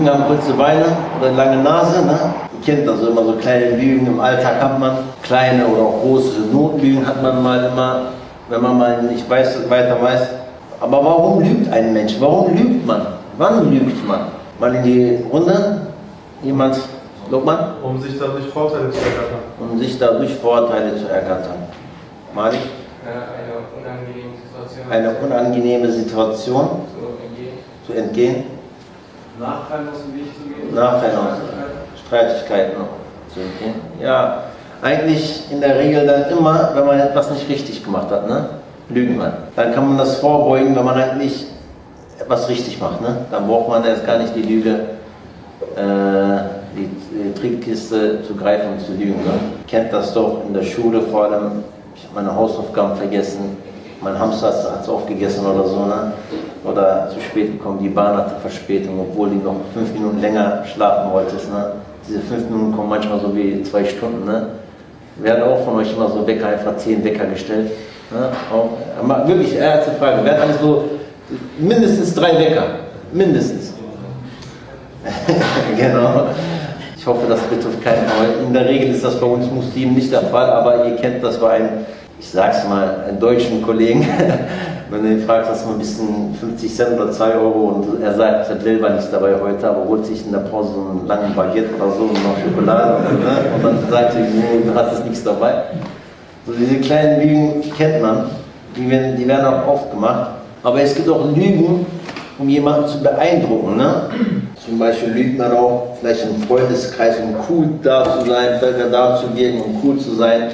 Lügen haben kurze Beine oder lange Nase. Ne? Ihr kennt das immer so kleine Lügen im Alltag hat man. Kleine oder auch große Notlügen hat man mal immer, wenn man mal nicht weiß, weiter weiß. Aber warum lügt ein Mensch? Warum lügt man? Wann lügt man? Mal in die Runde. Jemand, Lobmann? Um sich dadurch Vorteile zu ergattern. Um sich dadurch Vorteile zu ergattern. Malik? Eine unangenehme Situation. Eine unangenehme Situation zu entgehen. zu entgehen. Nachteil aus dem Weg zu gehen. Nachteil aus Streitigkeiten zu entgehen. Ja, eigentlich in der Regel dann immer, wenn man etwas nicht richtig gemacht hat, ne? lügen man. Dann kann man das vorbeugen, wenn man halt nicht etwas richtig macht. Ne? Dann braucht man erst gar nicht die Lüge, äh, die, die Trickkiste zu greifen und zu lügen. Ne? Kennt das doch in der Schule vor allem. Ich habe meine Hausaufgaben vergessen. Mein Hamster hat es aufgegessen oder so. Ne? Oder zu spät gekommen, die Bahn hatte Verspätung, obwohl die noch fünf Minuten länger schlafen wolltest. Ne? Diese fünf Minuten kommen manchmal so wie zwei Stunden. Ne? Wer hat auch von euch immer so Wecker, einfach zehn Wecker gestellt? Ne? Auch, wirklich, erste Frage. Wer hat eigentlich so mindestens drei Wecker? Mindestens. genau. Ich hoffe, das betrifft keinen von euch. In der Regel ist das bei uns Muslimen nicht der Fall, aber ihr kennt das bei einem, ich sag's mal, einen deutschen Kollegen. Wenn du ihn fragst, hast du mal ein bisschen 50 Cent oder 2 Euro und er sagt, ich habe selber nichts dabei heute, aber holt sich in der Pause so einen langen Baguette oder so und noch Schokolade ne? und dann sagt er, nee, du hast nichts dabei. So diese kleinen Lügen kennt man, die werden, die werden auch oft gemacht. Aber es gibt auch Lügen, um jemanden zu beeindrucken. Ne? Zum Beispiel lügt man auch vielleicht im Freundeskreis, um cool da zu sein, da zu wirken, um cool zu sein.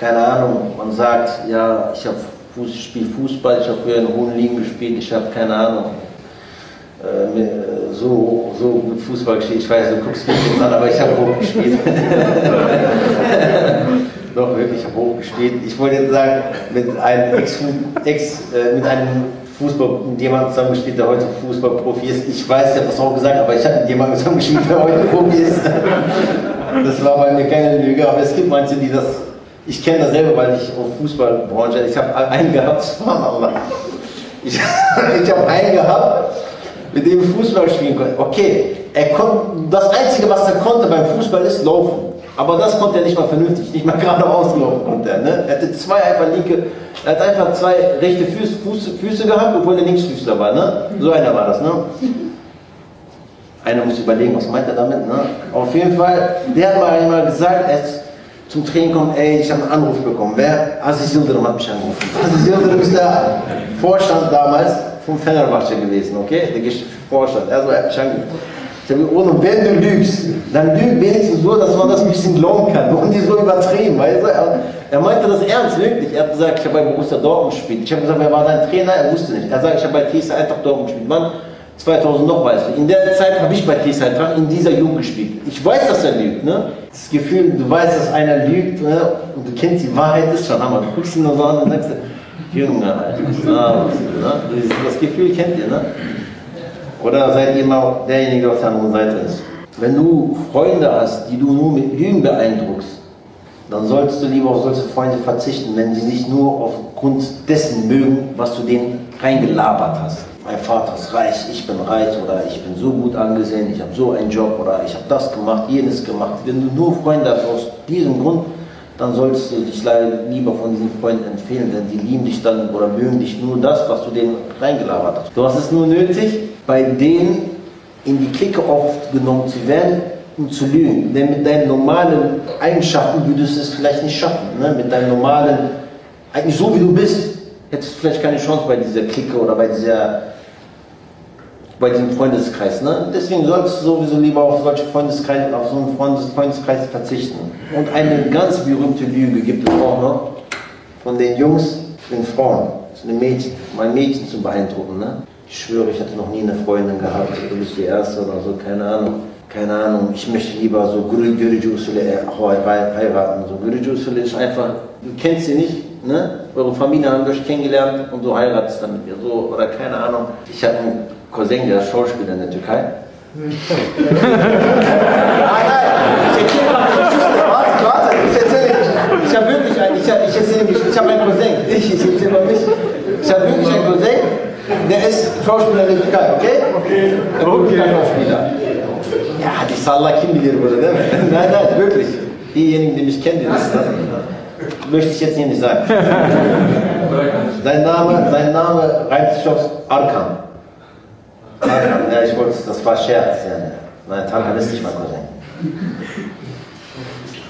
Keine Ahnung, man sagt, ja, ich habe Fuß, spiele Fußball, ich habe früher in hohen Ligen gespielt, ich habe keine Ahnung, äh, so, so gut Fußball gespielt. Ich weiß, du guckst mich jetzt an, aber ich habe hoch gespielt. Doch, wirklich, ich habe hoch gespielt. Ich wollte jetzt sagen, mit einem Ex, Ex äh, mit einem Fußball, mit jemandem zusammengespielt, der heute Fußballprofi ist. Ich weiß, ich habe das auch gesagt, aber ich habe mit jemandem zusammengespielt, der heute Profi ist. Das war bei mir keine Lüge, aber es gibt manche, die das. Ich kenne das selber, weil ich auf Fußballbranche, ich habe einen gehabt, Allah. Ich, ich habe einen gehabt, mit dem Fußball spielen konnte. Okay, er konnte, das Einzige, was er konnte beim Fußball ist laufen. Aber das konnte er nicht mal vernünftig, nicht mal geradeaus laufen konnte er. Ne? Er hatte zwei einfach linke, er hat einfach zwei rechte Füße, Füße, Füße gehabt, obwohl er Linksfüßler war. Ne? So einer war das. Ne? Einer muss überlegen, was meint er damit. Ne? Auf jeden Fall, der hat mal einmal gesagt, er ist zum Training kommt, ey, ich habe einen Anruf bekommen. Wer? Aziz Yıldırım hat mich angerufen. Aziz Yıldırım ist der Vorstand damals vom Fenerbahce gewesen, okay? Der Vorstand. Er hat mich angerufen. Ich habe gesagt, und wenn du lügst, dann lüg wenigstens so, dass man das ein bisschen glauben kann. Warum die so übertrieben? Weißt du? er, er meinte das ernst, wirklich. Er hat gesagt, ich habe bei Borussia Dortmund gespielt. Ich habe gesagt, wer war dein Trainer? Er wusste nicht. Er sagt, ich habe bei TSC Eintracht Dortmund gespielt. Mann, 2000 noch weißt du. In der Zeit habe ich bei TSC Eintracht in dieser Jugend gespielt. Ich weiß, dass er lügt. Ne? Das Gefühl, du weißt, dass einer lügt ne? und du kennst die Wahrheit, ist schon Hammer. Du guckst ihn nur so an und sagst, Junge, Alter, ne? das Gefühl kennt ihr, ne? Oder seid ihr immer derjenige, der auf der anderen Seite ist? Wenn du Freunde hast, die du nur mit Lügen beeindruckst, dann solltest du lieber auf solche Freunde verzichten, wenn sie sich nur aufgrund dessen mögen, was du denen reingelabert hast. Mein Vater ist reich, ich bin reich oder ich bin so gut angesehen, ich habe so einen Job oder ich habe das gemacht, jenes gemacht. Wenn du nur Freunde hast aus diesem Grund, dann solltest du dich lieber von diesen Freunden empfehlen, denn die lieben dich dann oder mögen dich nur das, was du denen reingelabert hast. Du hast es nur nötig, bei denen in die Clique aufgenommen zu werden und zu lügen. Denn mit deinen normalen Eigenschaften würdest du es vielleicht nicht schaffen. Ne? Mit deinen normalen, eigentlich so wie du bist, hättest du vielleicht keine Chance bei dieser Clique oder bei dieser bei diesem Freundeskreis. Ne? Deswegen solltest du sowieso lieber auf solche Freundeskreis, auf so einen Freundes Freundeskreis verzichten. Und eine ganz berühmte Lüge gibt es auch noch von den Jungs den Frauen, zu den Mädchen, um ein Mädchen zu beeindrucken. Ne? Ich schwöre, ich hatte noch nie eine Freundin gehabt, du bist die erste oder so, keine Ahnung. Keine Ahnung, ich möchte lieber so Gürücü Usulü heiraten. So Gürücü Usulü ist einfach, du kennst sie nicht, ne? Eure Familie haben euch kennengelernt und du heiratest dann mit ihr. So, oder keine Ahnung. Ich habe ist Schauspieler in der Türkei. nein, nein, ich erzähle warte, warte, ich erzähle nicht. Ich habe wirklich einen, ich, ich erzähle nicht, ich habe einen Cousin, ich, ich erzähle mal mich. Ich habe wirklich einen Cousin, der ist Schauspieler in der Türkei, okay? Okay. Der okay. Schauspieler. Ja, die Salah kim bilir burada değil mi? nein, nein, wirklich. Diejenigen, die mich kennen, die wissen das. Möchte ich jetzt hier nicht sagen. Sein Name, sein Name reimt sich auf Arkan. Arkan, ja, ich wollte, das war Scherz. Ja. Nein, Tarkan ist nicht mein Cousin.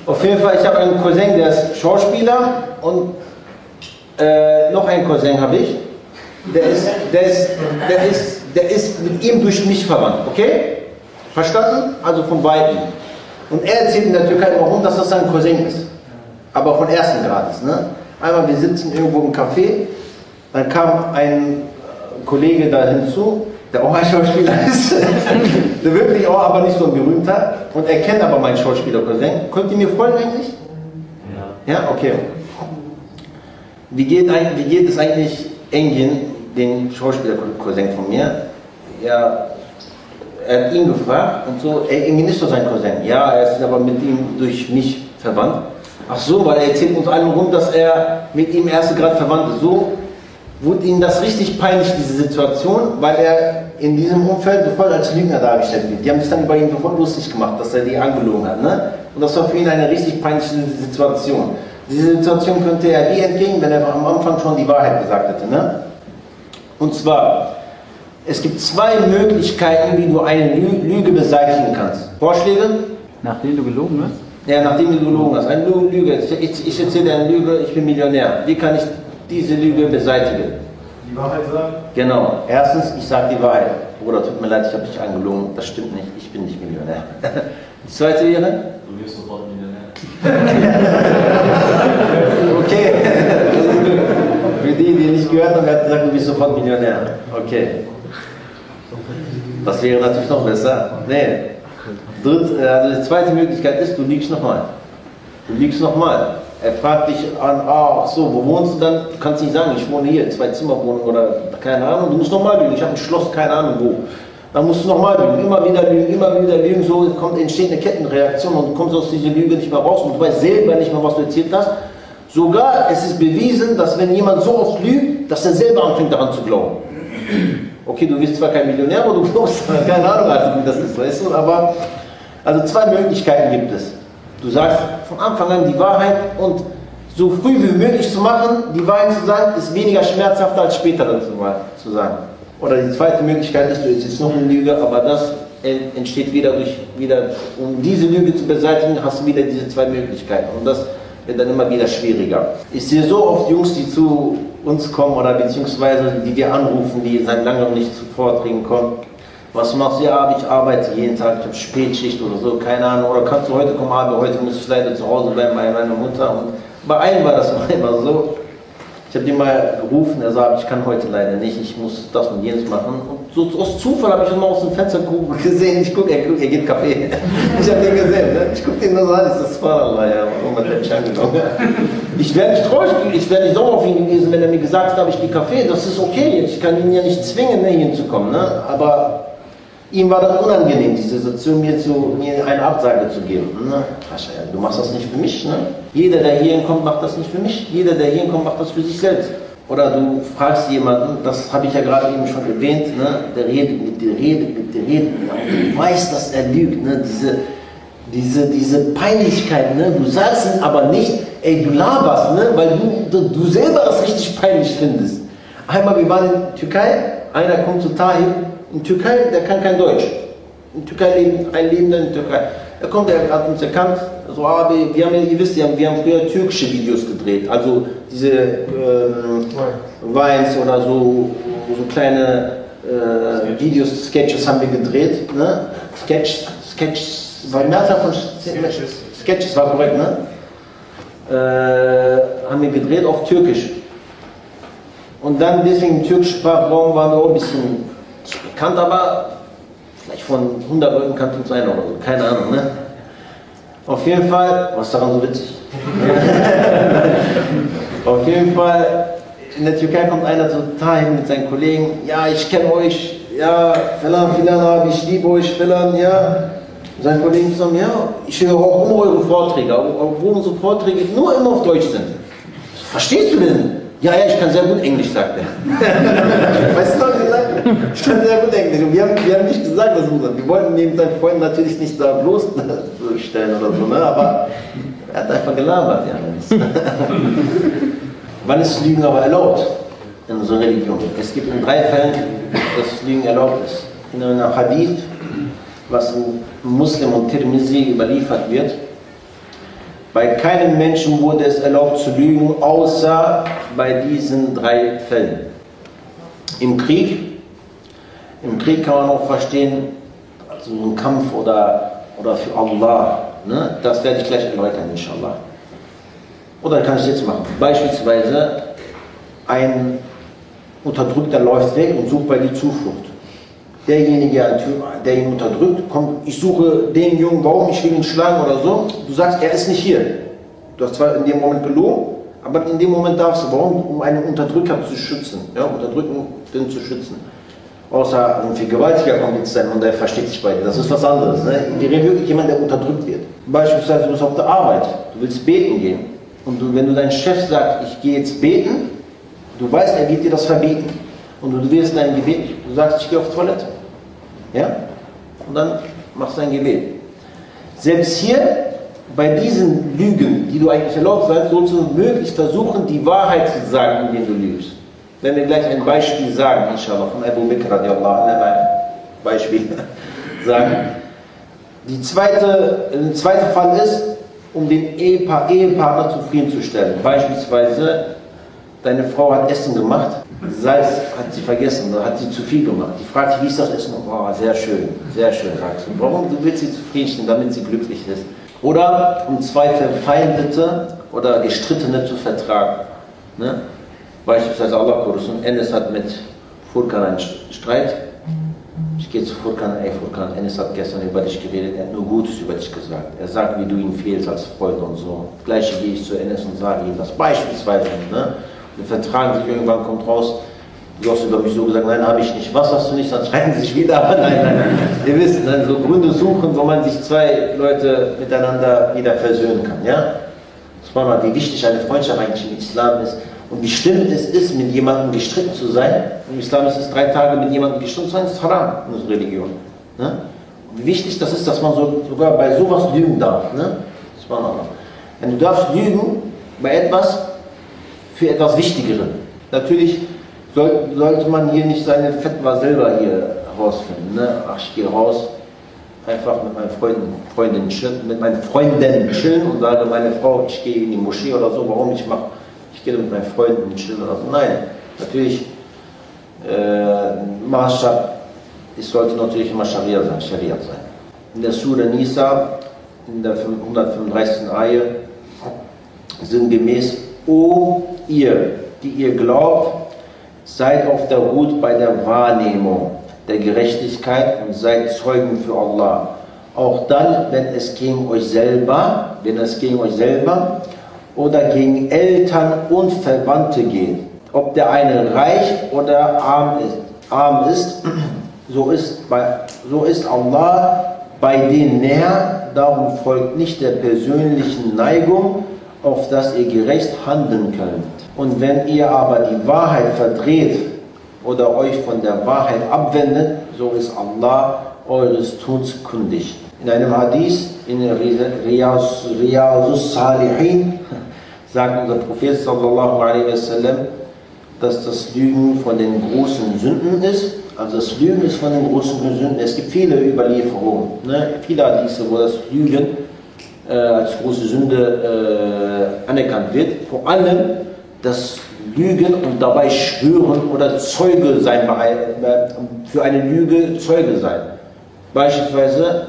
Auf jeden Fall, ich habe einen Cousin, der ist Schauspieler und äh, noch einen Cousin habe ich. Der ist, der, ist, der, ist, der ist mit ihm durch mich verwandt, okay? Verstanden? Also von beiden. Und er erzählt in der Türkei immer rum, dass das sein Cousin ist. Aber von ersten Grades. Ne? Einmal, wir sitzen irgendwo im Café, dann kam ein Kollege da hinzu, der auch ein Schauspieler ist, der wirklich auch aber nicht so ein berühmter und er kennt aber meinen Schauspieler-Cousin. Könnt ihr mir folgen eigentlich? Ja. Ja, okay. Wie geht, wie geht es eigentlich Engin, den Schauspieler-Cousin von mir? Ja, er hat ihn gefragt und so, ey, Engin ist doch sein Cousin. Ja, er ist aber mit ihm durch mich verwandt. Ach so, weil er erzählt uns allen rum, dass er mit ihm erste Grad verwandt ist. So wurde ihm das richtig peinlich, diese Situation, weil er in diesem Umfeld sofort als Lügner dargestellt wird. Die haben sich dann über ihn sofort lustig gemacht, dass er die angelogen hat. Ne? Und das war für ihn eine richtig peinliche Situation. Diese Situation könnte er wie entgegen, wenn er am Anfang schon die Wahrheit gesagt hätte. Ne? Und zwar, es gibt zwei Möglichkeiten, wie du eine Lüge beseitigen kannst. Vorschläge? Nachdem du gelogen hast? Ja, nachdem du gelogen hast. Eine Lüge. Ich, ich erzähle eine Lüge, ich bin Millionär. Wie kann ich diese Lüge beseitigen? Die Wahrheit sagen? Genau. Erstens, ich sage die Wahrheit. Bruder, tut mir leid, ich habe dich angelogen. Das stimmt nicht. Ich bin nicht Millionär. Die zweite wäre? Du wirst sofort Millionär. okay. Für die, die nicht gehört haben, hat gesagt, du bist sofort Millionär. Okay. Das wäre natürlich noch besser. Nee. Dritt, äh, also die zweite Möglichkeit ist, du liegst nochmal. Du liegst nochmal. Er fragt dich an, ah, so, wo wohnst du dann? Du kannst nicht sagen, ich wohne hier, zwei Zimmerwohnung oder keine Ahnung. Du musst nochmal lügen. Ich habe ein Schloss, keine Ahnung wo. Dann musst du nochmal lügen, immer wieder lügen, immer wieder lügen. So kommt, entsteht eine Kettenreaktion und du kommst aus dieser Lüge nicht mehr raus und du weißt selber nicht mehr, was du erzählt hast. Sogar es ist bewiesen, dass wenn jemand so oft lügt, dass er selber anfängt daran zu glauben. Okay, du bist zwar kein Millionär, aber du glaubst, keine Ahnung, also, wie das ist, weißt du, aber also zwei Möglichkeiten gibt es. Du sagst von Anfang an die Wahrheit und so früh wie möglich zu machen, die Wahrheit zu sagen, ist weniger schmerzhafter als später dazu zu sagen. Oder die zweite Möglichkeit ist, du ist noch eine Lüge, aber das entsteht wieder durch, wieder, um diese Lüge zu beseitigen, hast du wieder diese zwei Möglichkeiten. Und das wird dann immer wieder schwieriger. Ich sehe so oft Jungs, die zu uns kommen oder beziehungsweise die wir anrufen, die seit langem nicht zu Vorträgen kommen was machst du? Ja, ich arbeite jeden Tag, ich habe Spätschicht oder so, keine Ahnung. Oder kannst du heute kommen, aber heute muss ich leider zu Hause bleiben bei meiner Mutter. Und bei einem war das immer so. Ich habe den mal gerufen, er sagt, ich kann heute leider nicht, ich muss das und jenes machen. Und so aus Zufall habe ich ihn mal aus dem Fenster gesehen, ich gucke, er, er geht Kaffee. Ich habe den gesehen, ne? ich gucke den nur so an, ist das Fahrrad, ja, warum hat der mich angenommen? Ich wäre nicht traurig, ich wäre nicht sauer auf ihn gewesen, wenn er mir gesagt hat, ich gehe Kaffee, das ist okay, ich kann ihn ja nicht zwingen, ne, hinzukommen. Ne? Aber Ihm war das unangenehm, diese Situation, mir, zu, mir eine Absage zu geben. Ne? Du machst das nicht für mich. Ne? Jeder, der hier kommt, macht das nicht für mich. Jeder, der hier kommt, macht das für sich selbst. Oder du fragst jemanden, das habe ich ja gerade eben schon erwähnt, ne? der redet mit dir, redet mit dir, redet mit dir. Du weißt, dass er lügt. Ne? Diese, diese, diese Peinlichkeit, ne? du sagst ihm aber nicht, ey, du laberst, ne? weil du, du, du selber das richtig peinlich findest. Einmal, wir waren in Türkei, einer kommt zu Tahir, in Türkei, der kann kein Deutsch. In Türkei leben, ein Lebender in Türkei. Er kommt, er hat uns erkannt, so, aber wir haben ja, ihr wisst, wir haben, wir haben früher türkische Videos gedreht, also diese ähm, Weins oder so, so kleine äh, Videos, Sketches haben wir gedreht, ne? Sketch, Sketch, war Mehrzahl von Sketches. Sketches war korrekt, ne? Äh, haben wir gedreht auf Türkisch. Und dann deswegen im türkischen Sprachraum waren wir auch ein bisschen bekannt, aber vielleicht von 100 Leuten kannte uns einer oder so, keine Ahnung. Ne? Auf jeden Fall, was daran so witzig? Auf jeden Fall, in der Türkei kommt einer zu Tahim mit seinen Kollegen, ja, ich kenne euch, ja, Filan, Filan habe ich liebe euch, Filan, ja. Seine Kollegen sagen, ja, ich höre auch immer eure Vorträge, obwohl unsere Vorträge nur immer auf Deutsch sind. Verstehst du denn? Ja, ja, ich kann sehr gut Englisch, sagt er. weißt du, was er gesagt? Ich kann sehr gut. Und wir haben, wir haben nicht gesagt, dass wir, wir wollten neben seinen Freunden natürlich nicht da bloßstellen oder so, ne? aber er hat einfach gelabert. Ja. Wann ist Lügen aber erlaubt in unserer Religion? Es gibt in drei Fällen, dass Lügen erlaubt ist. In einem Hadith, was in Muslim und Tirmizi überliefert wird, bei keinem Menschen wurde es erlaubt zu lügen, außer bei diesen drei Fällen. Im Krieg, im Krieg kann man auch verstehen, also ein Kampf oder, oder für Allah, ne? das werde ich gleich erläutern, inshallah. Oder kann ich jetzt machen? Beispielsweise, ein Unterdrückter läuft weg und sucht bei dir Zuflucht. Derjenige, der ihn unterdrückt, kommt, ich suche den jungen Baum, ich will ihn schlagen oder so. Du sagst, er ist nicht hier. Du hast zwar in dem Moment belogen, aber in dem Moment darfst du, warum? Um einen Unterdrücker zu schützen, ja, Unterdrückenden zu schützen. Außer ein Vergewaltiger kommt jetzt sein und der versteckt sich bei dir. Das ist was anderes. Ne? Wir reden wirklich jemand, der unterdrückt wird. Beispielsweise, du bist auf der Arbeit, du willst beten gehen. Und du, wenn du deinem Chef sagst, ich gehe jetzt beten, du weißt, er wird dir das verbieten. Und du willst dein Gebet, du sagst, ich gehe auf Toilette. Ja? Und dann machst du ein Gebet. Selbst hier, bei diesen Lügen, die du eigentlich erlaubt hast, sollst du möglichst versuchen, die Wahrheit zu sagen, indem du lügst. Wenn wir gleich ein Beispiel sagen, inshallah, von Abu Bakr radiallahu anhu, ein Beispiel sagen. Die zweite, der zweite Fall ist, um den Ehepa Ehepartner zufriedenzustellen. Beispielsweise, deine Frau hat Essen gemacht, Salz hat sie vergessen oder hat sie zu viel gemacht. Die fragt sich, wie ist das Essen? Oh, sehr schön, sehr schön, sagst du. Warum? Du willst sie zufriedenstellen, damit sie glücklich ist. Oder um zwei Verfeindete oder Gestrittene zu vertragen. Ne? Beispielsweise Allah und Enes hat mit Furkan einen Streit. Ich gehe zu Furkan, ey Furkan, Enes hat gestern über dich geredet, er hat nur Gutes über dich gesagt. Er sagt, wie du ihm fehlst als Freund und so. Gleiche gehe ich zu Enes und sage ihm das beispielsweise. Ne? Wir vertragen sich, irgendwann kommt raus, du hast über mich so gesagt, nein, habe ich nicht. Was hast du nicht? Dann streiten sie sich wieder, aber nein, nein. Ihr wisst, dann so Gründe suchen, wo man sich zwei Leute miteinander wieder versöhnen kann. Ja? Das war mal, wie wichtig eine Freundschaft eigentlich im Islam ist und wie schlimm es ist, mit jemandem gestritten zu sein. Im Islam ist es drei Tage mit jemandem gestritten zu sein, ist haram in unserer Religion. Ne? Und wie wichtig das ist, dass man so, sogar bei sowas lügen darf. Ne? Noch. Wenn du darfst lügen bei etwas, für etwas Wichtigeren. Natürlich soll, sollte man hier nicht seine Fetwa selber hier herausfinden. Ne? Ach, ich gehe raus, einfach mit meinen Freunden, Freundinnen chillen, mit meinen Freundinnen chillen und sage, meine Frau, ich gehe in die Moschee oder so, warum ich mache, ich gehe mit meinen Freunden chillen oder so. Nein, natürlich, äh, Maßstab, es sollte natürlich immer Scharia sein, Scharia sein. In der Surah Nisa, in der 135. Eihe, sinngemäß, O ihr, die ihr glaubt, seid auf der Hut bei der Wahrnehmung der Gerechtigkeit und seid Zeugen für Allah. Auch dann, wenn es gegen euch selber, wenn es gegen euch selber oder gegen Eltern und Verwandte geht. Ob der eine reich oder arm ist, arm ist so, ist bei, so ist Allah bei denen näher, darum folgt nicht der persönlichen Neigung, auf das ihr gerecht handeln könnt. Und wenn ihr aber die Wahrheit verdreht oder euch von der Wahrheit abwendet, so ist Allah eures Tuns kundig. In einem Hadith, in Riyadus Salihin, sagt unser Prophet sallallahu alaihi wasallam, dass das Lügen von den großen Sünden ist. Also das Lügen ist von den großen Sünden. Es gibt viele Überlieferungen, ne? viele Hadithe, wo das Lügen äh, als große Sünde äh, anerkannt wird. Vor allem das Lügen und dabei schwören oder Zeuge sein, für eine Lüge Zeuge sein. Beispielsweise,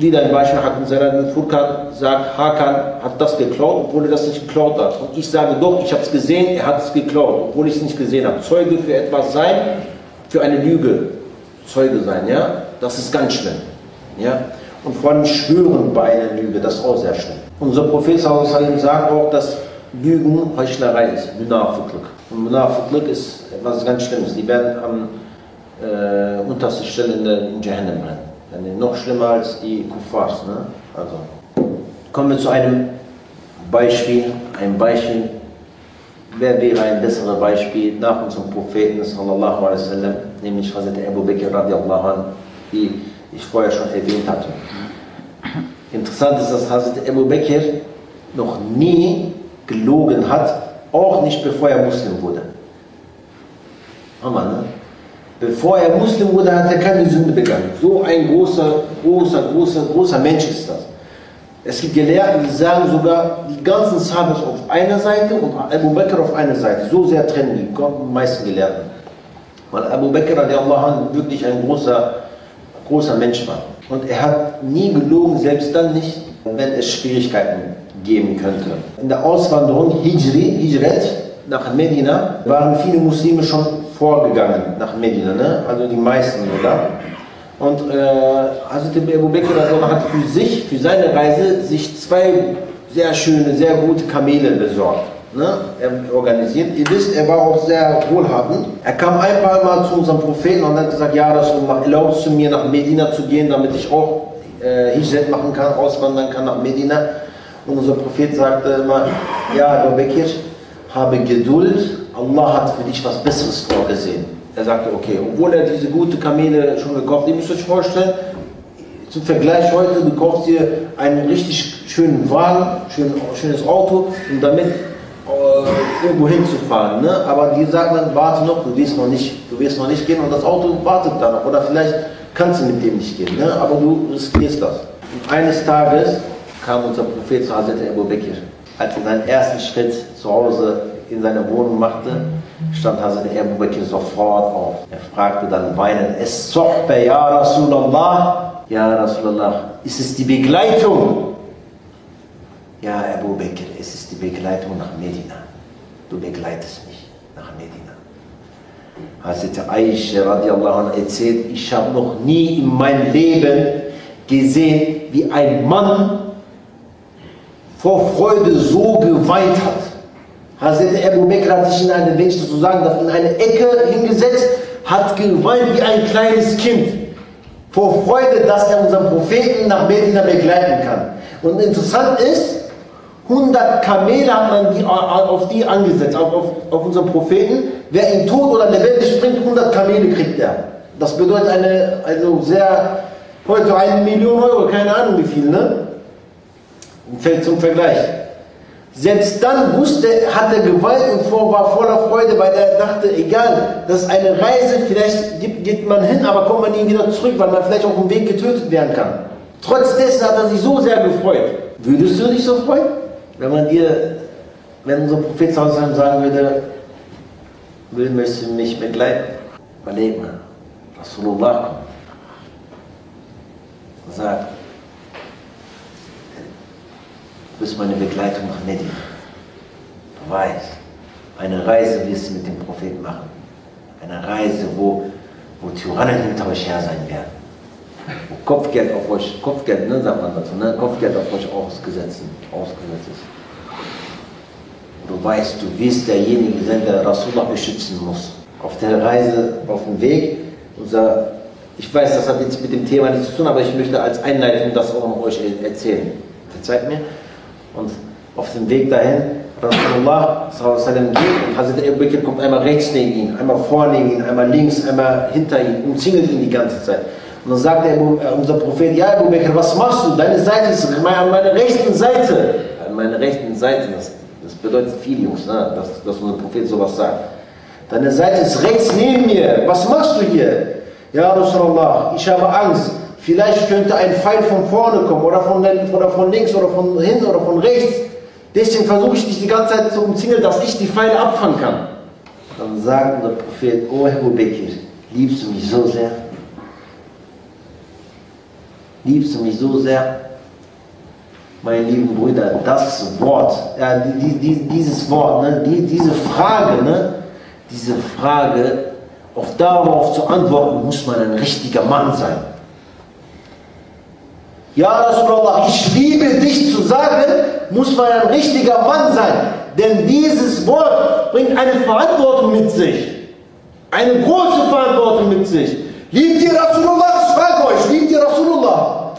wieder ein Beispiel hatten Saladin Furkan sagt, Hakan hat das geklaut, obwohl er das nicht geklaut hat. Und ich sage doch, ich habe es gesehen, er hat es geklaut, obwohl ich es nicht gesehen habe. Zeuge für etwas sein, für eine Lüge Zeuge sein, ja, das ist ganz schlimm. Ja? und vor allem Schwören bei einer Lüge, das ist auch sehr schlimm. Unser Prophet sagt auch, dass Lügen Heuchlerei ist, Munafiqlik. Und Munafiqlik ist etwas ganz Schlimmes. Die werden am äh, untersten Stelle in, der, in Jahannam brennen. Noch schlimmer als die Kuffars. Ne? Also, kommen wir zu einem Beispiel, ein Beispiel, wer wäre ein besseres Beispiel nach unserem Propheten sallallahu alaihi wasallam, nämlich Hazrat Abu Bakr radiallahu anh, wie ich vorher schon erwähnt hatte. Interessant ist, dass Hazrat Abu Bakr noch nie gelogen hat, auch nicht bevor er Muslim wurde. Hammer, ne? Bevor er Muslim wurde, hat er keine Sünde begangen. So ein großer, großer, großer, großer Mensch ist das. Es gibt Gelehrten, die sagen sogar, die ganzen Sahabas auf einer Seite und Abu Bakr auf einer Seite. So sehr trennen die meisten Gelehrten. Weil Abu Bakr radiallahu wirklich ein großer, großer Mensch war. Und er hat nie gelogen, selbst dann nicht, wenn es Schwierigkeiten geben könnte. In der Auswanderung Hijri, Hijret nach Medina, waren viele Muslime schon vorgegangen nach Medina, ne? also die meisten sogar. Und äh, Hazrat Abu Bakr hat für sich, für seine Reise, sich zwei sehr schöne, sehr gute Kamele besorgt. Ne? Er organisiert. Ihr wisst, er war auch sehr wohlhabend. Er kam ein paar Mal zu unserem Propheten und hat gesagt, ja, das erlaubst du mir nach Medina zu gehen, damit ich auch äh, Hijret machen kann, auswandern kann nach Medina. Und unser Prophet sagte immer, ja, Abu Bakr, habe Geduld, Allah hat für dich was Besseres vorgesehen. Er sagte, okay, obwohl er diese gute Kamele schon gekauft hat, ihr müsst euch vorstellen, zum Vergleich heute, du kaufst dir einen richtig schönen Wagen, schön, schönes Auto, um damit äh, irgendwo hinzufahren. Ne? Aber die sagen dann, warte noch, du wirst noch, nicht, du wirst noch nicht gehen und das Auto wartet dann noch. Oder vielleicht kannst du mit dem nicht gehen, ne? aber du riskierst das. Und eines Tages kam unser Prophet zu Hazrat Abu Bakr. Als er seinen ersten Schritt zu Hause in seine Wohnung machte, stand Hazrat Abu Bakr sofort auf. Er fragte dann weinend, es sohbe ya Rasulallah, ja Rasulallah, ist es die Begleitung? Ja Abu Bakr, es ist die Begleitung nach Medina. Du begleitest mich nach Medina. Hazrat Aisha radiallahu anha erzählt, ich habe noch nie in meinem Leben gesehen, wie ein Mann vor Freude so geweint hat. Hazrat Abu Bakr hat sich in eine, wenn so sagen darf, in eine Ecke hingesetzt, hat geweint wie ein kleines Kind. Vor Freude, dass er unseren Propheten nach Medina begleiten kann. Und interessant ist, 100 Kamele hat man die, auf die angesetzt, auf, auf, auf unseren Propheten. Wer ihn tot oder lebendig bringt, 100 Kamele kriegt er. Das bedeutet eine, also sehr, heute eine Million Euro, keine Ahnung wie viel, ne? Zum Vergleich. Selbst dann wusste, hat er Gewalt und war voller Freude, weil er dachte, egal, das ist eine Reise, vielleicht geht man hin, aber kommt man nie wieder zurück, weil man vielleicht auf dem Weg getötet werden kann. Trotz hat er sich so sehr gefreut. Würdest du dich so freuen, wenn man dir, wenn unser Prophet sagen würde, will, möchtest du mich begleiten? Überleg mal, Rasulullah kommt sagt, Du bist meine Begleitung nach Medina. Du weißt, eine Reise wirst du mit dem Propheten machen. Eine Reise, wo, wo Tyrannen hinter euch her sein werden. Wo Kopfgeld auf euch, Kopfgeld, ne, sagt man dazu, ne, Kopfgeld auf euch ausgesetzt, ausgesetzt ist. Du weißt, du wirst derjenige sein, der Rasulullah beschützen muss. Auf der Reise, auf dem Weg, unser, ich weiß, das hat jetzt mit dem Thema nichts zu tun, aber ich möchte als Einleitung das auch noch euch erzählen. Verzeiht mir. Und auf dem Weg dahin, Rasulullah geht und Hazrat Abu Bakr kommt einmal rechts neben ihn, einmal vor neben ihn, einmal links, einmal hinter ihm, umzingelt ihn die ganze Zeit. Und dann sagt der, unser Prophet, ja Abu Bakr, was machst du? Deine Seite ist an meiner rechten Seite. An meiner rechten Seite, das, das bedeutet viel, Jungs, ne? dass, dass unser Prophet sowas sagt. Deine Seite ist rechts neben mir. Was machst du hier? Ja, Rasulullah, ich habe Angst. Vielleicht könnte ein Pfeil von vorne kommen oder von, oder von links oder von hinten oder von rechts. Deswegen versuche ich dich die ganze Zeit zu umzingeln, dass ich die Pfeile abfangen kann. Dann sagt der Prophet, oh Abu Bekir, liebst du mich so sehr? Liebst du mich so sehr? Meine lieben Brüder, das Wort, ja, die, die, dieses Wort, ne, die, diese Frage, ne, diese Frage, auf darauf zu antworten, muss man ein richtiger Mann sein. Ja, Rasulallah, ich liebe dich zu sagen, muss man ein richtiger Mann sein. Denn dieses Wort bringt eine Verantwortung mit sich. Eine große Verantwortung mit sich. Liebt ihr Rasulullah? Ich frage euch, liebt ihr Rasulullah?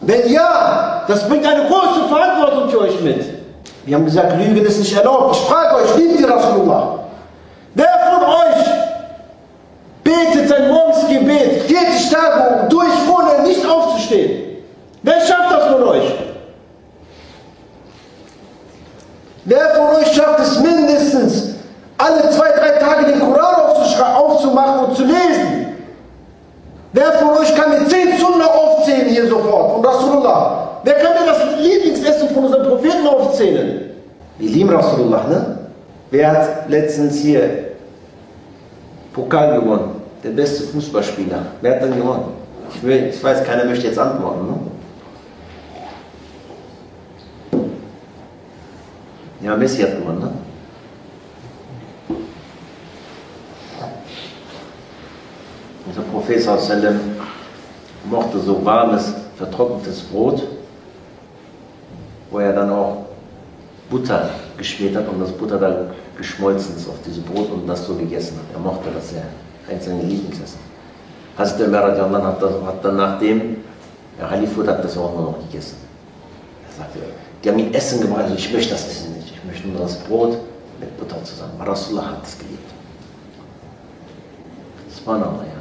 Wenn ja, das bringt eine große Verantwortung für euch mit. Wir haben gesagt, Lügen ist nicht erlaubt. Ich frage euch, liebt ihr Rasulullah? Wer von euch betet sein morgens Gebet 40 Tage durch, ohne nicht aufzustehen? Wer schafft das von euch? Wer von euch schafft es mindestens, alle zwei, drei Tage den Koran aufzumachen und zu lesen? Wer von euch kann mir zehn Sunnah aufzählen hier sofort von Rasulullah? Wer kann mir das Lieblingsessen von unserem Propheten aufzählen? Wir lieben Rasulullah, ne? Wer hat letztens hier Pokal gewonnen? Der beste Fußballspieler. Wer hat dann gewonnen? Ich, will, ich weiß, keiner möchte jetzt antworten. Ne? Ja, Messi hat gewonnen, ne? Unser Prophet sallam mochte so warmes, vertrocknetes Brot, wo er dann auch Butter geschmiert hat und das Butter dann geschmolzen ist auf dieses Brot und das so gegessen hat. Er mochte das sehr. Eins seiner Lieblingsessen. Hazrat Umar hat, das, hat dann nachdem der Halifut hat das auch nur noch gegessen. Er sagte, die haben ihm Essen gebracht, also ich möchte das Essen ich möchte nur das Brot mit Butter zusammen. Rasulullah hat es geliebt. Subhanallah, ja.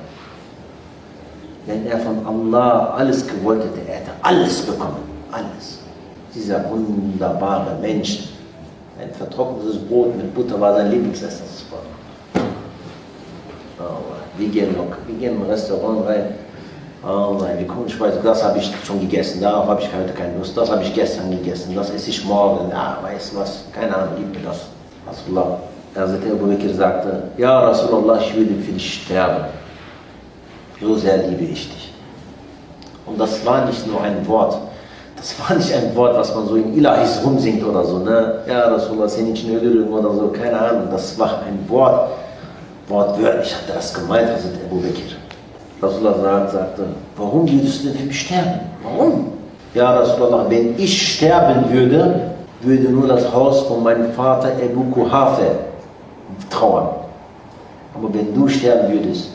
Wenn er von Allah alles gewollt hätte, er hätte alles bekommen. Alles. Dieser wunderbare Mensch, ein vertrocknetes Brot mit Butter war sein Lieblingsessen. Oh, wir gehen, wir gehen im Restaurant rein. Oh nein, wir kommen Speise, das habe ich schon gegessen, darauf habe ich heute keine Lust, das habe ich gestern gegessen, das esse ich morgen, ah, weißt du was, keine Ahnung, gib mir das. Rasulullah. Hazreti also Ebu Bekir sagte, ja Rasulullah, ich würde für dich sterben. So sehr liebe ich dich. Und das war nicht nur ein Wort, das war nicht ein Wort, was man so in Ilahis rumsingt oder so, ne? Ja, Rasulullah, senin için ölürüm oder so, keine Ahnung, das war ein Wort, wortwörtlich hat er das gemeint, Hazreti Ebu Bekir. Rasulullah sagte, warum würdest du denn für mich sterben? Warum? Ja, Rasulullah, wenn ich sterben würde, würde nur das Haus von meinem Vater Ebu Kuhafe trauern. Aber wenn du sterben würdest,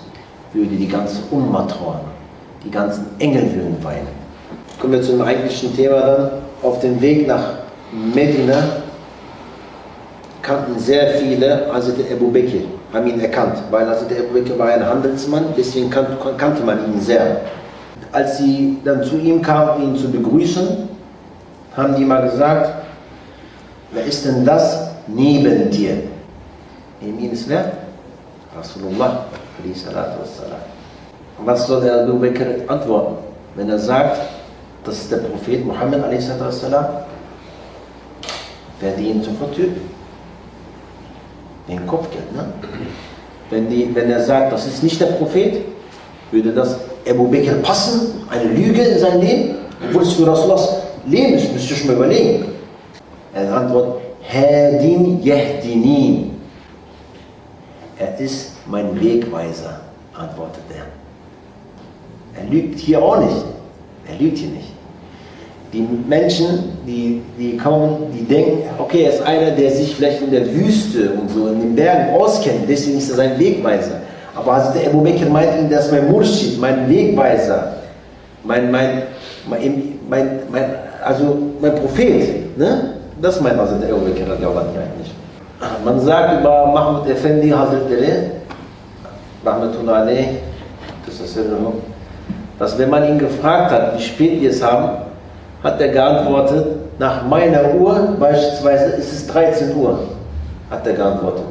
würde die ganze Umma trauern. Die ganzen Engel würden weinen. Kommen wir zum eigentlichen Thema dann. Auf dem Weg nach Medina kannten sehr viele Hazrat Ebu Bekir, haben ihn erkannt, weil Hazrat Ebu Bekir war ein Handelsmann, deswegen kannte, man ihn sehr. Als sie dann zu ihm kamen, ihn zu begrüßen, haben die mal gesagt, wer ist denn das neben dir? Neben ihm ist wer? Rasulullah. Was soll der Abu Bakr antworten, wenn er sagt, das ist der Prophet Muhammad werden die ihn sofort töten. Den Kopfgeld, ne? Wenn, die, wenn er sagt, das ist nicht der Prophet, würde das Abu Bakr passen, eine Lüge in sein Leben, obwohl es für Rasullahs Leben ist, müsst ihr schon mal überlegen. Er antwortet. Er ist mein Wegweiser, antwortet er. Er lügt hier auch nicht. Er lügt hier nicht. Die Menschen, die, die kommen, die denken, okay, er ist einer, der sich vielleicht in der Wüste und so in den Bergen auskennt, deswegen ist er sein Wegweiser. Aber der Abu Bakr meint ihn, das ist mein Murshid, mein Wegweiser, mein, mein, mein, mein, mein, also mein Prophet. Ne? Das meint der Abu Bakr, eigentlich. Man sagt über Mahmoud Effendi Hazretleri, Rahmatullah dass wenn man ihn gefragt hat, wie spät wir es haben, hat er geantwortet, nach meiner Uhr beispielsweise ist es 13 Uhr, hat er geantwortet.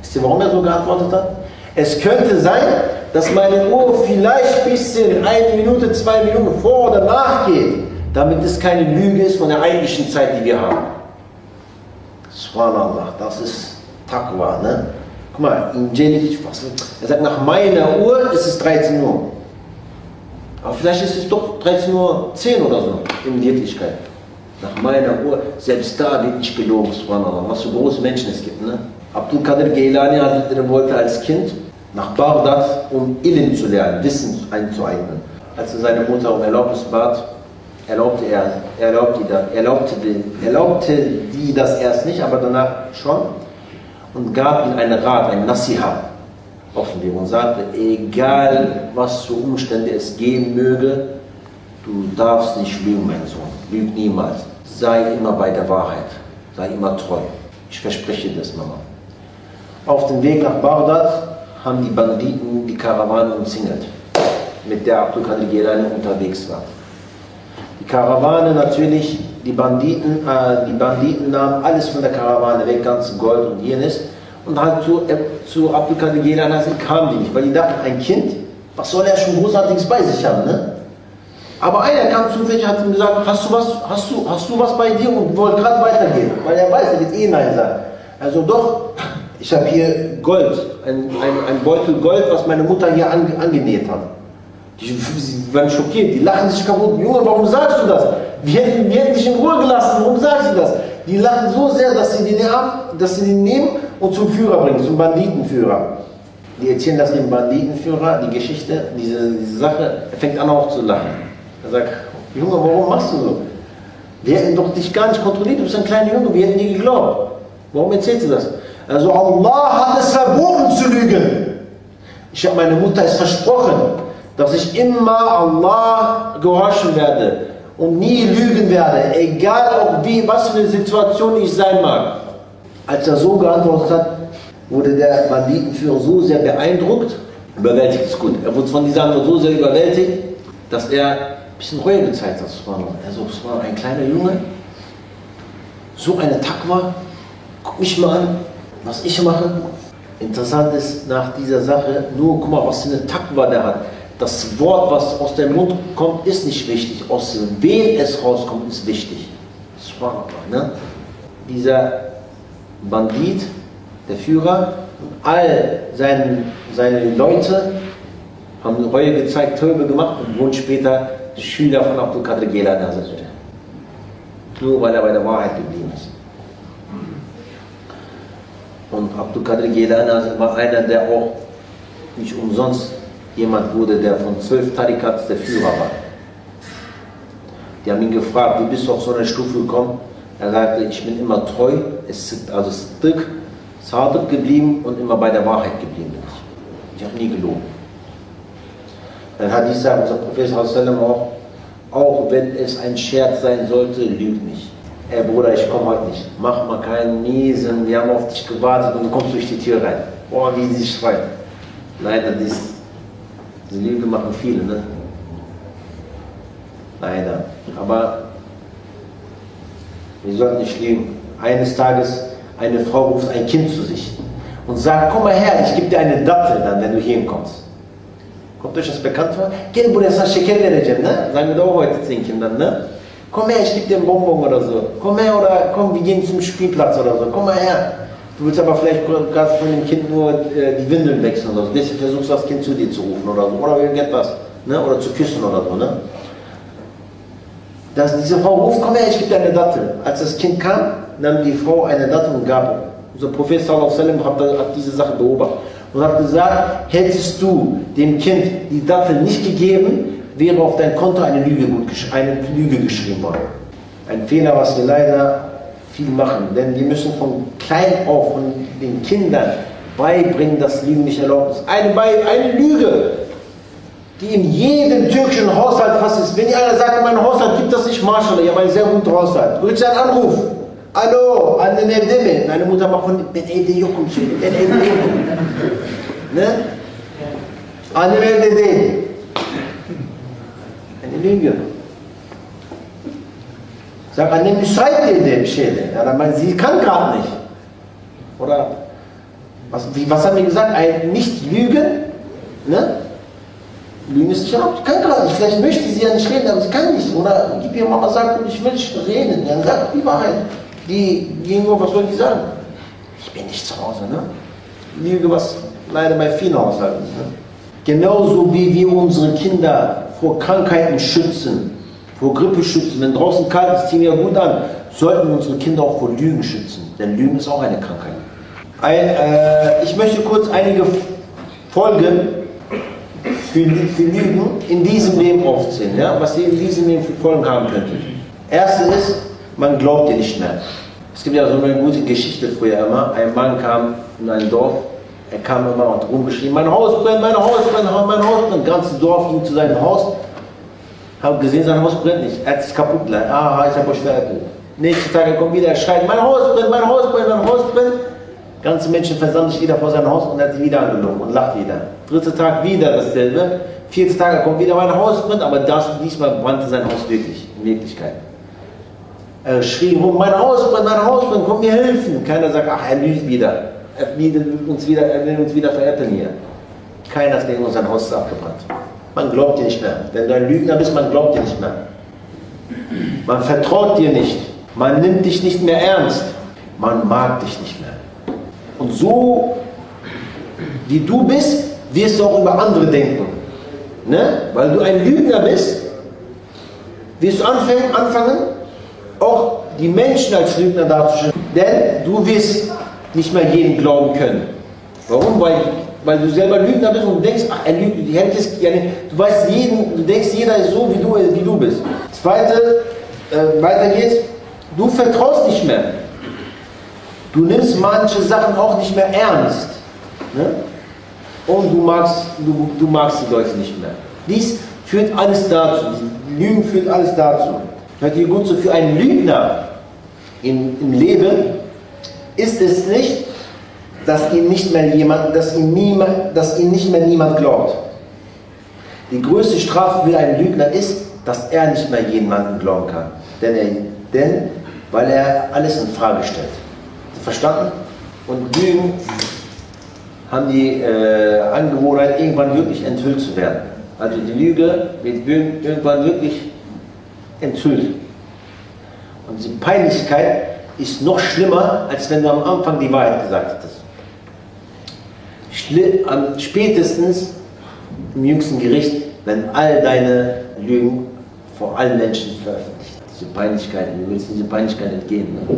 Wisst ihr, warum er so geantwortet hat? Es könnte sein, dass meine Uhr vielleicht ein bisschen eine Minute, zwei Minuten vor oder nach geht, damit es keine Lüge ist von der eigentlichen Zeit, die wir haben. Subhanallah, das ist Taqwa, ne? Guck mal, in Genitiv, er sagt, nach meiner Uhr ist es 13 Uhr. Aber vielleicht ist es doch 13 Uhr 10 oder so in Wirklichkeit. Nach meiner Uhr, selbst da wird nicht subhanallah, was für große Menschen es gibt. Ne? Abdul Qadir Geilani wollte als Kind nach Bagdad, um Ilm zu lernen, Wissen einzueignen. Als er seine Mutter um Erlaubnis bat, erlaubte er, erlaubte die, erlaubte, die, erlaubte die das erst nicht, aber danach schon und gab ihm einen Rat, ein Nasiha, Offenlegung und sagte, egal was für Umstände es geben möge, du darfst nicht lügen, mein Sohn, lüg niemals. Sei immer bei der Wahrheit, sei immer treu. Ich verspreche dir das, Mama. Auf dem Weg nach Bagdad haben die Banditen die Karawane umzingelt. mit der Abdul Gilani unterwegs war. Die Karawane natürlich, die Banditen, äh, die Banditen nahmen alles von der Karawane weg, ganzen Gold und jenes. Und halt zu, äh, zu Abdul Gilani kamen die nicht, weil die dachten, ein Kind, was soll er schon Großartiges bei sich haben, ne? Aber einer kam zufällig hat ihm gesagt, hast du was, hast du, hast du was bei dir und wollte gerade weitergehen, weil er weiß, er wird eh Nein sagen. Also doch, ich habe hier Gold, ein, ein, ein Beutel Gold, was meine Mutter hier an, angenäht hat. Die, sie werden schockiert, die lachen sich kaputt. Junge, warum sagst du das? Wir hätten, wir hätten dich in Ruhe gelassen, warum sagst du das? Die lachen so sehr, dass sie den, dass sie den nehmen und zum Führer bringen, zum Banditenführer. Die erzählen das dem Banditenführer, die Geschichte, diese, diese Sache, er fängt an auch zu lachen. Er sagt, Junge, warum machst du so? Wir hätten doch dich gar nicht kontrolliert, du bist ein kleiner Junge, wir hätten dir geglaubt. Warum erzählst du das? Also Allah hat es verboten zu lügen. Ich habe meine Mutter es versprochen, dass ich immer Allah gehorchen werde und nie lügen werde, egal ob wie, was für eine Situation ich sein mag. Als er so geantwortet hat, wurde der Banditenführer so sehr beeindruckt, überwältigt ist gut. Er wurde von dieser Antwort so sehr überwältigt, dass er ein bisschen Reue gezeigt hat. Also, es war ein kleiner Junge, so eine Takwa, guck mich mal an, was ich mache. Interessant ist nach dieser Sache, nur guck mal, was für eine Takwa der hat. Das Wort, was aus dem Mund kommt, ist nicht wichtig. Aus wem es rauskommt, ist wichtig. Ne? Dieser Bandit, der Führer, und all seine, seine Leute haben Reue gezeigt, Töbe gemacht und wurden später Schüler von Abdul Qadir Gelan. Nur weil er bei der Wahrheit geblieben ist. Und Abdul Qadir Gelan war einer, der auch nicht umsonst jemand wurde, der von zwölf Tarikats der Führer war. Die haben ihn gefragt, wie bist du auf so eine Stufe gekommen? Er sagte, ich bin immer treu, also Stück, Sadiq geblieben und immer bei der Wahrheit geblieben ich. Habe nie gelogen. Dann hat sagt unser Prophet auch, auch wenn es ein Scherz sein sollte, lüg nicht. Ey Bruder, ich komme heute nicht. Mach mal keinen Niesen, wir haben auf dich gewartet und du kommst durch die Tür rein. Boah, wie sie schreien. Leider, dies, diese Lüge machen viele, ne? Leider. Aber wir sollten nicht lügen. Eines Tages, eine Frau ruft ein Kind zu sich und sagt, komm mal her, ich gebe dir eine Dattel dann, wenn du hier kommst. Kommt euch das bekannt vor? Gel buraya sana şeker vereceğim, ne? Sagen wir doch heute zehn Kindern, ne? Komm her, ich gebe dir einen Bonbon oder so. Komm her oder komm, wir gehen zum Spielplatz oder so. Komm mal her. Du willst aber vielleicht gerade von dem Kind nur äh, die Windeln wechseln oder so. Deswegen versuchst du das Kind zu dir zu rufen oder so. Oder irgendetwas. Ne? Oder zu küssen oder so. Ne? Dass diese Frau ruft, komm her, ich gebe dir eine Dattel. Als das Kind kam, nahm die Frau eine Dattel und gab Unser Prophet sallallahu alaihi hat, diese Sache beobachtet und hat gesagt, hättest du dem Kind die Dattel nicht gegeben, wäre auf dein Konto eine Lüge, gut, eine Lüge geschrieben worden. Ein Fehler, was wir leider viel machen, denn wir müssen von klein auf von den Kindern beibringen, dass Lügen nicht erlaubt ist. Eine, eine Lüge, die in jedem türkischen Haushalt fast ist. Wenn einer sagt, in meinem Haushalt gibt das nicht, Marshall, ich habe einen sehr guten Haushalt. Du kriegst einen Anruf. Alo, annem evde mi? Meine Mutter macht von, ben evde yokum söyle, ben evde yokum. ne? Annem evde değil. Eine Lüge. Sag, annem müsait evde bir şeyde. Ja, dann meint sie kann gerade nicht. Oder, was, wie, was haben wir gesagt? Ein Nicht-Lügen, ne? Lügen ist nicht erlaubt. Kann gerade. Vielleicht möchte sie ja nicht reden, aber sie kann nicht. Oder gib ihr mal sagt, ich will nicht reden. Dann sagt die Wahrheit. Die gegenüber, was soll die sagen? Ich bin nicht zu Hause, ne? Lüge, was leider bei vielen Haushalten ist. Ne? Genauso wie wir unsere Kinder vor Krankheiten schützen, vor Grippe schützen, wenn draußen kalt ist, ziehen wir gut an, sollten wir unsere Kinder auch vor Lügen schützen. Denn Lügen ist auch eine Krankheit. Ein, äh, ich möchte kurz einige Folgen für, für Lügen in diesem Leben aufzählen, ja? was ihr in diesem Leben für Folgen haben könnte. Erste ist, man glaubt dir nicht mehr. Es gibt ja so eine gute Geschichte früher immer. Ein Mann kam in ein Dorf, er kam immer und rumgeschrien, mein Haus brennt, mein Haus brennt, mein Haus brennt. Das ganze Dorf ging zu seinem Haus, hat gesehen, sein Haus brennt nicht. Er hat es kaputt gelassen. Aha, ich habe euch veräppelt. Nächste Tage kommt wieder, er schreit, mein Haus brennt, mein Haus brennt, mein Haus brennt. Ganze Menschen versammeln sich wieder vor sein Haus und er hat sie wieder angelogen und lacht wieder. Dritter Tag wieder dasselbe. Vier Tage kommt wieder mein Hausbrand, aber das, diesmal brannte sein Haus wirklich, in Wirklichkeit. Er schrie rum, mein Haus brennt, mein Haus brennt, komm mir helfen. Keiner sagt, ach, er lügt wieder. Er will uns wieder, er will uns wieder veräppeln hier. Keiner hat gegen sein Haus ist abgebrannt. Man glaubt dir nicht mehr. Wenn du ein Lügner bist, man glaubt dir nicht mehr. Man vertraut dir nicht. Man nimmt dich nicht mehr ernst. Man mag dich nicht mehr. Und so, wie du bist, wirst du auch über andere denken. Ne? Weil du ein Lügner bist, wirst du anfangen, anfangen auch die Menschen als Lügner darzustellen. Denn du wirst nicht mehr jeden glauben können. Warum? Weil, weil du selber Lügner bist und denkst, ach, er lügt, die hättest, ja, du weißt jeden, du denkst, jeder ist so, wie du, wie du bist. Zweite, äh, weiter geht's, du vertraust nicht mehr. Du nimmst manche Sachen auch nicht mehr ernst. Ne? Und du magst, du, du magst die Leute nicht mehr. Dies führt alles dazu, Lügen führt alles dazu. Hört ihr gut so, für einen Lügner im, im Leben ist es nicht, dass ihn nicht mehr jemand, dass ihn niemand, dass ihn nicht mehr niemand glaubt. Die größte Strafe für einen Lügner ist, dass er nicht mehr jemanden glauben kann. Denn, er, denn weil er alles in Frage stellt. Verstanden? Und Lügen haben die äh, Angewohnheit, irgendwann wirklich enthüllt zu werden. Also die Lüge wird irgendwann wirklich enthüllt. Und die Peinlichkeit ist noch schlimmer, als wenn du am Anfang die Wahrheit gesagt hättest. Schli am spätestens im jüngsten Gericht, wenn all deine Lügen vor allen Menschen veröffentlicht. Diese Peinlichkeit, du willst diese Peinlichkeit entgehen. Ne?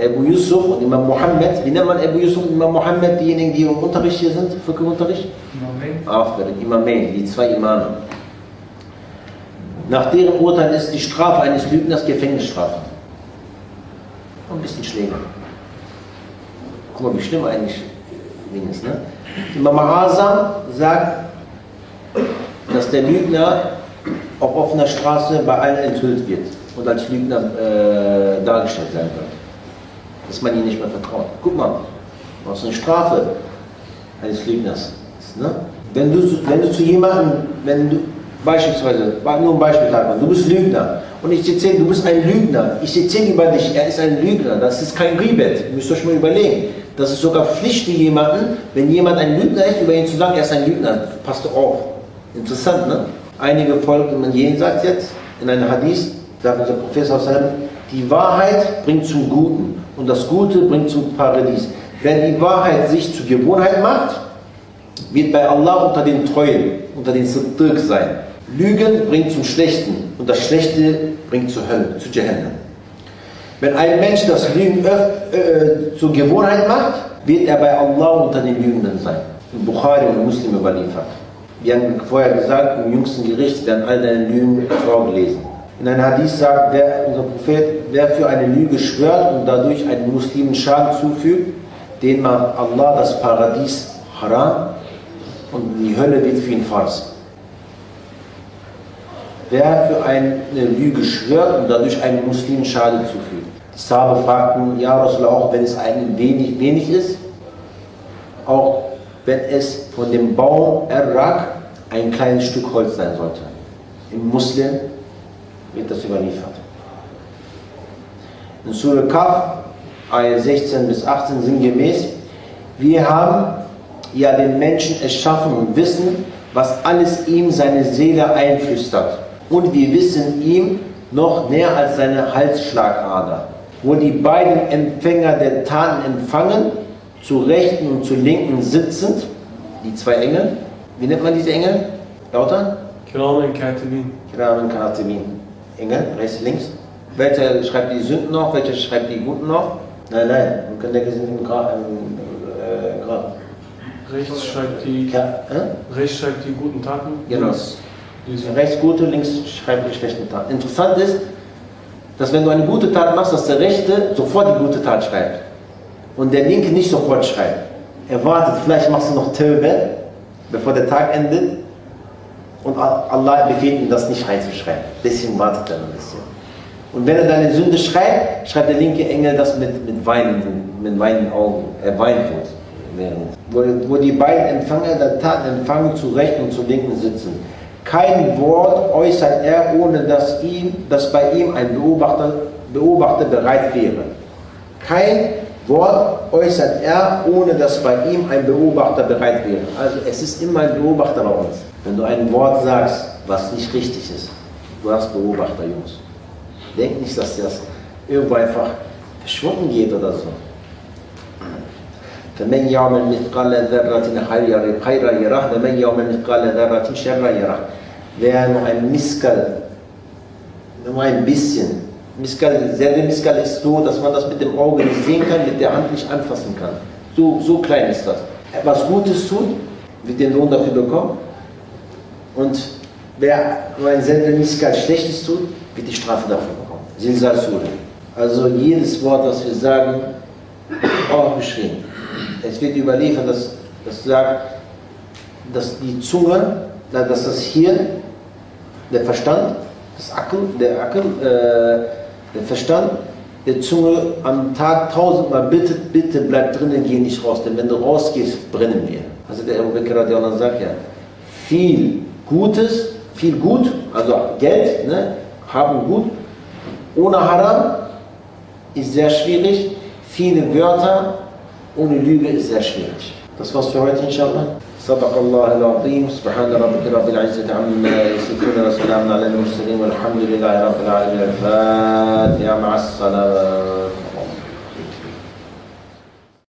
Abu Yusuf und Imam Muhammad, wie nennt man Abu Yusuf und Imam Muhammad, diejenigen, die im Unterricht hier sind, für Unterricht? Imamain. Auch für den Imamain, die zwei Imame. Nach deren Urteil ist die Strafe eines Lügners Gefängnisstrafe. Und ein bisschen Schläge. Guck mal, wie schlimm eigentlich Ding ist. Ne? Imam Azam sagt, dass der Lügner auf offener Straße bei allen enthüllt wird und als Lügner äh, dargestellt werden wird. Dass man ihm nicht mehr vertraut. Guck mal, was eine Strafe eines Lügners. Ne? Wenn, du, wenn du zu jemandem, wenn du beispielsweise, nur ein Beispiel du bist Lügner und ich erzähle, du bist ein Lügner, ich erzähle über dich, er ist ein Lügner, das ist kein Ribet, ihr müsst euch mal überlegen. Das ist sogar Pflicht für jemanden, wenn jemand ein Lügner ist, über ihn zu sagen, er ist ein Lügner, passt auf. Interessant, ne? Einige folgen man jenseits jetzt, in einem Hadith, sagt unser Professor die Wahrheit bringt zum Guten und das Gute bringt zum Paradies. Wenn die Wahrheit sich zur Gewohnheit macht, wird bei Allah unter den Treuen, unter den Siddiq sein. Lügen bringt zum Schlechten und das Schlechte bringt zur Hölle, zu Jahannam. Wenn ein Mensch das Lügen äh, zur Gewohnheit macht, wird er bei Allah unter den Lügenden sein. In Bukhari und Muslim überliefert. Wir haben vorher gesagt, im jüngsten Gericht werden all deine Lügen vorgelesen. In einem Hadith sagt der, unser Prophet, wer für eine Lüge schwört und dadurch einen Muslimen Schaden zufügt, den macht Allah das Paradies haram und die Hölle wird für ihn Farz. Wer für eine Lüge schwört und dadurch einen Muslimen Schaden zufügt. Die Sahabe fragten, ja Rasulallah, auch wenn es ein wenig, wenig ist, auch wenn es von dem Baum Errak ein kleines Stück Holz sein sollte. Im Muslim wird das überliefert. In Surah Kaf, Ayah 16 bis 18 sinngemäß, wir haben ja den Menschen erschaffen und wissen, was alles ihm seine Seele einflüstert. Und wir wissen ihm noch näher als seine Halsschlagader, wo die beiden Empfänger der Taten empfangen, zu rechten und zu linken sitzend, die zwei Engel. Wie nennt man diese Engel? Lauter? Kiramen Katibin. Kiramen Katibin. Engel, rechts, links. Welcher schreibt die Sünden noch, welcher schreibt die Guten noch? Nein, nein, denken, sie sind im Grab. Äh, Grab. Rechts schreibt die, Ka äh? rechts schreibt die guten Taten. Genau. Rechts gute, links schreibt die schlechten Taten. Interessant ist, dass wenn du eine gute Tat machst, dass der Rechte sofort die gute Tat schreibt. Und der Linke nicht sofort schreibt. Er wartet, vielleicht machst du noch Tövbe, bevor der Tag endet. Und Allah befiehlt ihm, das nicht reinzuschreiben. Deswegen wartet er ein bisschen. Und wenn er deine Sünde schreibt, schreibt der linke Engel das mit, mit, weinenden, mit weinenden Augen. Er weint wären. Wo, wo die beiden Empfänger der Tat empfangen, zu rechten und zu linken sitzen. Kein Wort äußert er, ohne dass, ihm, dass bei ihm ein Beobachter, Beobachter bereit wäre. Kein Wort äußert er, ohne dass bei ihm ein Beobachter bereit wäre. Also es ist immer ein Beobachter bei uns. Wenn du ein Wort sagst, was nicht richtig ist, du hast Beobachter, Jungs. Denk nicht, dass das irgendwo einfach verschwunden geht oder so. فمن يعمل مثقال ذرة خيرا خيرا يره ومن يعمل مثقال ذرة شرا يره Wer nur ein Miskal, nur ein bisschen, Miskal, selbe Miskal ist so, dass man das mit dem Auge nicht sehen kann, mit der Hand nicht anfassen kann. So, so klein ist das. Etwas Gutes tut, wird den Lohn dafür bekommen. Und wer nur ein selbe Miskal Schlechtes tut, wird die Strafe dafür Sura. Also jedes Wort, das wir sagen, auch beschrieben. Es wird überliefert, dass, dass sagt, dass die Zunge, dass das Hirn, der Verstand, das Akkel, der Akkel, äh, der Verstand, der Zunge am Tag tausendmal bitte, bitte bleib drinnen, geh nicht raus, denn wenn du rausgehst, brennen wir. Also der Abu Bakr sagt ja, viel Gutes, viel Gut, also Geld, ne, haben gut, ohne Haram ist sehr schwierig, viele Wörter ohne Lüge ist sehr schwierig. Das war's für heute, inshallah. صدق الله العظيم سبحان ربك رب العزة عما يصفون وسلام على المرسلين والحمد لله رب العالمين الفاتحة مع الصلاة